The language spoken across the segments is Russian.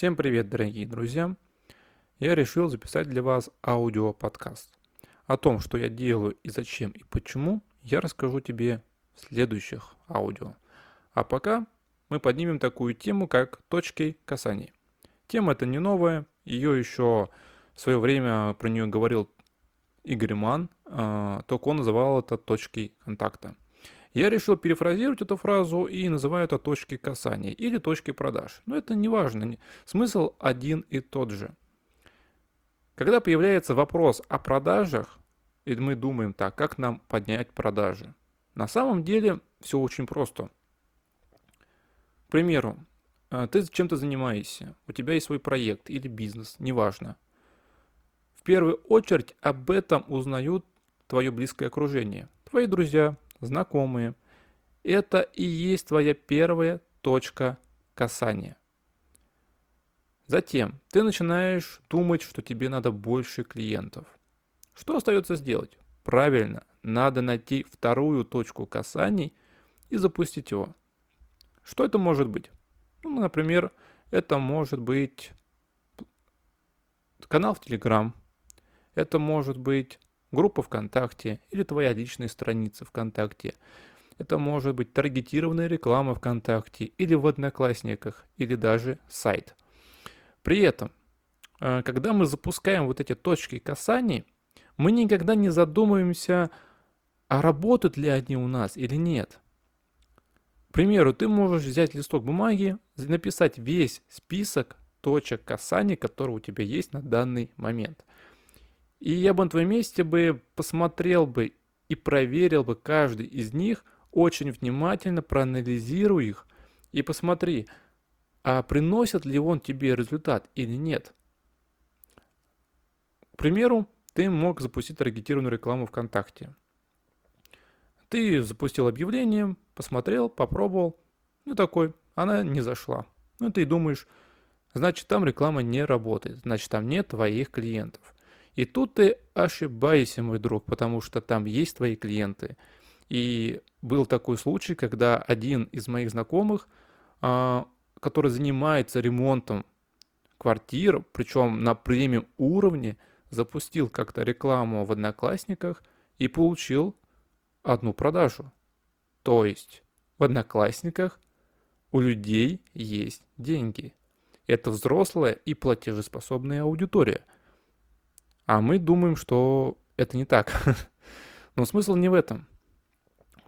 Всем привет, дорогие друзья! Я решил записать для вас аудиоподкаст. О том, что я делаю и зачем и почему, я расскажу тебе в следующих аудио. А пока мы поднимем такую тему, как точки касаний. Тема эта не новая, ее еще в свое время про нее говорил Игорь Ман, а, только он называл это точкой контакта. Я решил перефразировать эту фразу и называю это точки касания или точки продаж. Но это не важно, смысл один и тот же. Когда появляется вопрос о продажах, и мы думаем так, как нам поднять продажи. На самом деле все очень просто. К примеру, э, ты чем-то занимаешься, у тебя есть свой проект или бизнес, неважно. В первую очередь об этом узнают твое близкое окружение, твои друзья, знакомые. Это и есть твоя первая точка касания. Затем ты начинаешь думать, что тебе надо больше клиентов. Что остается сделать? Правильно, надо найти вторую точку касаний и запустить его. Что это может быть? Ну, например, это может быть канал в Telegram, это может быть группа ВКонтакте или твоя личная страница ВКонтакте. Это может быть таргетированная реклама ВКонтакте или в Одноклассниках, или даже сайт. При этом, э, когда мы запускаем вот эти точки касаний, мы никогда не задумываемся, а работают ли они у нас или нет. К примеру, ты можешь взять листок бумаги, написать весь список точек касаний, которые у тебя есть на данный момент – и я бы на твоем месте бы посмотрел бы и проверил бы каждый из них, очень внимательно проанализируй их и посмотри, а приносит ли он тебе результат или нет. К примеру, ты мог запустить таргетированную рекламу ВКонтакте. Ты запустил объявление, посмотрел, попробовал, ну такой, она не зашла. Ну ты думаешь, значит там реклама не работает, значит там нет твоих клиентов. И тут ты ошибаешься, мой друг, потому что там есть твои клиенты. И был такой случай, когда один из моих знакомых, а, который занимается ремонтом квартир, причем на премиум уровне, запустил как-то рекламу в Одноклассниках и получил одну продажу. То есть в Одноклассниках у людей есть деньги. Это взрослая и платежеспособная аудитория – а мы думаем, что это не так. Но смысл не в этом.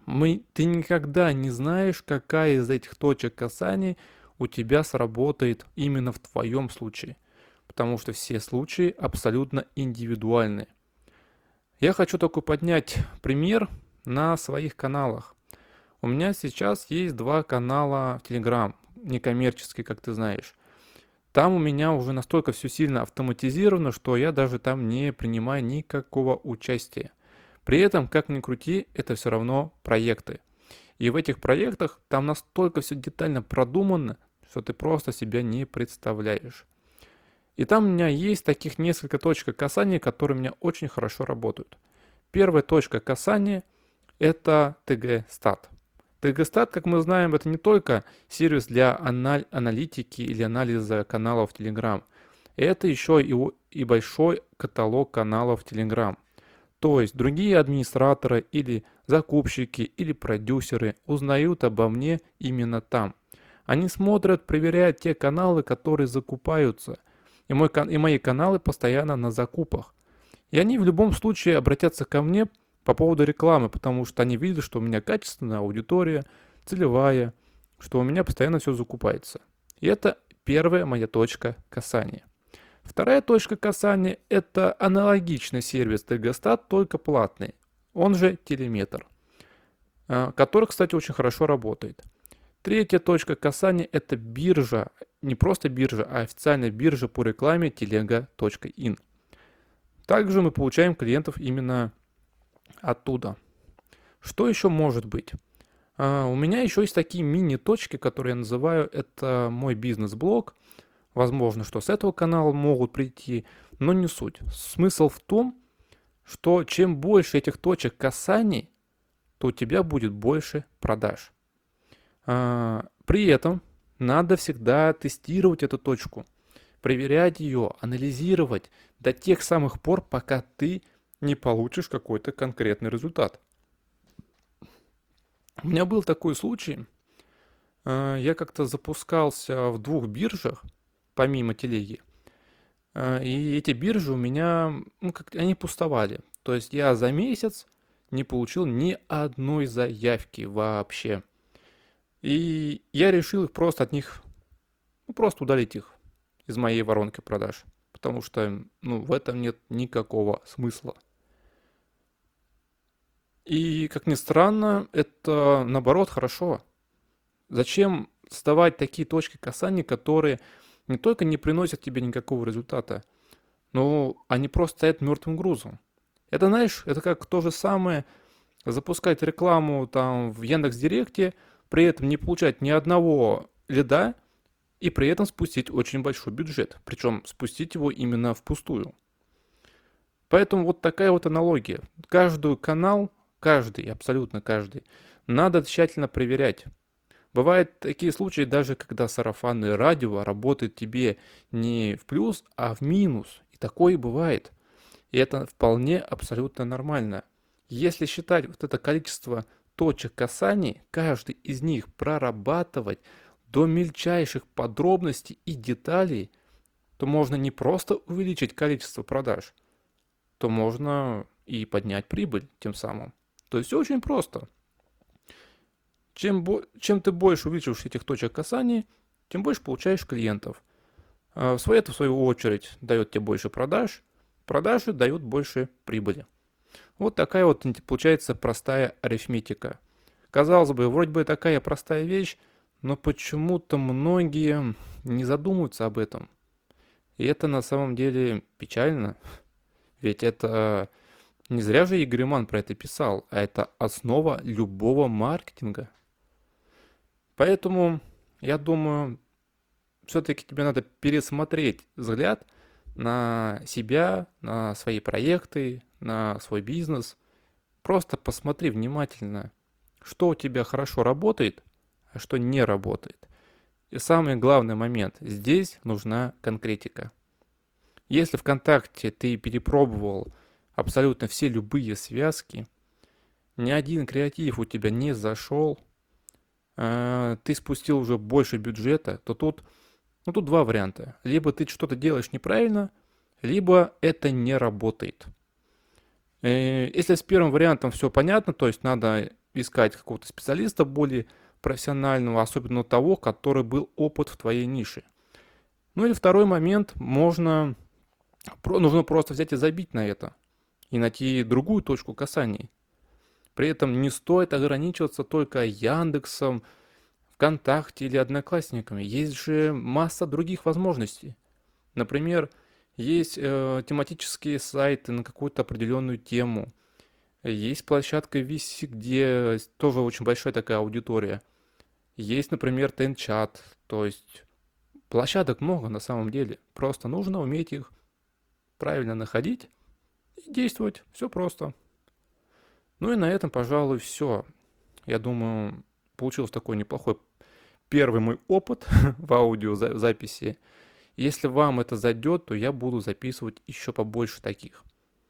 Мы, ты никогда не знаешь, какая из этих точек касания у тебя сработает именно в твоем случае. Потому что все случаи абсолютно индивидуальны. Я хочу только поднять пример на своих каналах. У меня сейчас есть два канала в Telegram, некоммерческие, как ты знаешь. Там у меня уже настолько все сильно автоматизировано, что я даже там не принимаю никакого участия. При этом, как ни крути, это все равно проекты. И в этих проектах там настолько все детально продумано, что ты просто себя не представляешь. И там у меня есть таких несколько точек касания, которые у меня очень хорошо работают. Первая точка касания – это TG-стат. Тегостат, как мы знаем, это не только сервис для аналь аналитики или анализа каналов Telegram. Это еще и, и большой каталог каналов Telegram. То есть другие администраторы или закупщики или продюсеры узнают обо мне именно там. Они смотрят, проверяют те каналы, которые закупаются. И, мой, и мои каналы постоянно на закупах. И они в любом случае обратятся ко мне – по поводу рекламы, потому что они видят, что у меня качественная аудитория, целевая, что у меня постоянно все закупается. И это первая моя точка касания. Вторая точка касания – это аналогичный сервис Тегостат, только платный, он же телеметр, а, который, кстати, очень хорошо работает. Третья точка касания – это биржа, не просто биржа, а официальная биржа по рекламе telega.in. Также мы получаем клиентов именно оттуда. Что еще может быть? Uh, у меня еще есть такие мини-точки, которые я называю, это мой бизнес-блог. Возможно, что с этого канала могут прийти, но не суть. Смысл в том, что чем больше этих точек касаний, то у тебя будет больше продаж. Uh, при этом надо всегда тестировать эту точку. проверять ее, анализировать до тех самых пор, пока ты не получишь какой-то конкретный результат. У меня был такой случай. Э, я как-то запускался в двух биржах, помимо телеги. Э, и эти биржи у меня, ну, как они пустовали. То есть я за месяц не получил ни одной заявки вообще. И я решил их просто от них, ну, просто удалить их из моей воронки продаж. Потому что, ну, в этом нет никакого смысла. И, как ни странно, это, наоборот, хорошо. Зачем создавать такие точки касания, которые не только не приносят тебе никакого результата, но они просто стоят мертвым грузом. Это, знаешь, это как то же самое запускать рекламу там в Яндекс Директе, при этом не получать ни одного лида и при этом спустить очень большой бюджет, причем спустить его именно впустую. Поэтому вот такая вот аналогия. Каждый канал, каждый, абсолютно каждый, надо тщательно проверять. Бывают такие случаи даже, когда сарафанное радио работает тебе не в плюс, а в минус. И такое бывает. И это вполне абсолютно нормально. Если считать вот это количество точек касаний, каждый из них прорабатывать до мельчайших подробностей и деталей, то можно не просто увеличить количество продаж, то можно и поднять прибыль тем самым. То есть очень просто. Чем, чем ты больше увеличиваешь этих точек касаний, тем больше получаешь клиентов. А это, в свою очередь, дает тебе больше продаж, продажи дают больше прибыли. Вот такая вот получается простая арифметика. Казалось бы, вроде бы такая простая вещь, но почему-то многие не задумываются об этом. И это на самом деле печально. Ведь это не зря же Игорь Ман про это писал, а это основа любого маркетинга. Поэтому, я думаю, все-таки тебе надо пересмотреть взгляд на себя, на свои проекты, на свой бизнес. Просто посмотри внимательно, что у тебя хорошо работает, а что не работает. И самый главный момент, здесь нужна конкретика. Если ВКонтакте ты перепробовал абсолютно все любые связки, ни один креатив у тебя не зашел, а, ты спустил уже больше бюджета, то тут, ну, тут два варианта. Либо ты что-то делаешь неправильно, либо это не работает. Э, если с первым вариантом все понятно, то есть надо искать какого-то специалиста более профессионального, особенно того, который был опыт в твоей нише. Ну или второй момент, можно, нужно просто взять и забить на это и найти другую точку касания. При этом не стоит ограничиваться только Яндексом, ВКонтакте или Одноклассниками. Есть же масса других возможностей. Например, есть э, тематические сайты на какую-то определенную тему. Есть площадка Виси, где тоже очень большая такая аудитория. Есть, например, Тенчат. То есть площадок много на самом деле. Просто нужно уметь их правильно находить и действовать. Все просто. Ну и на этом, пожалуй, все. Я думаю, получился такой неплохой первый мой опыт в аудиозаписи. Если вам это зайдет, то я буду записывать еще побольше таких.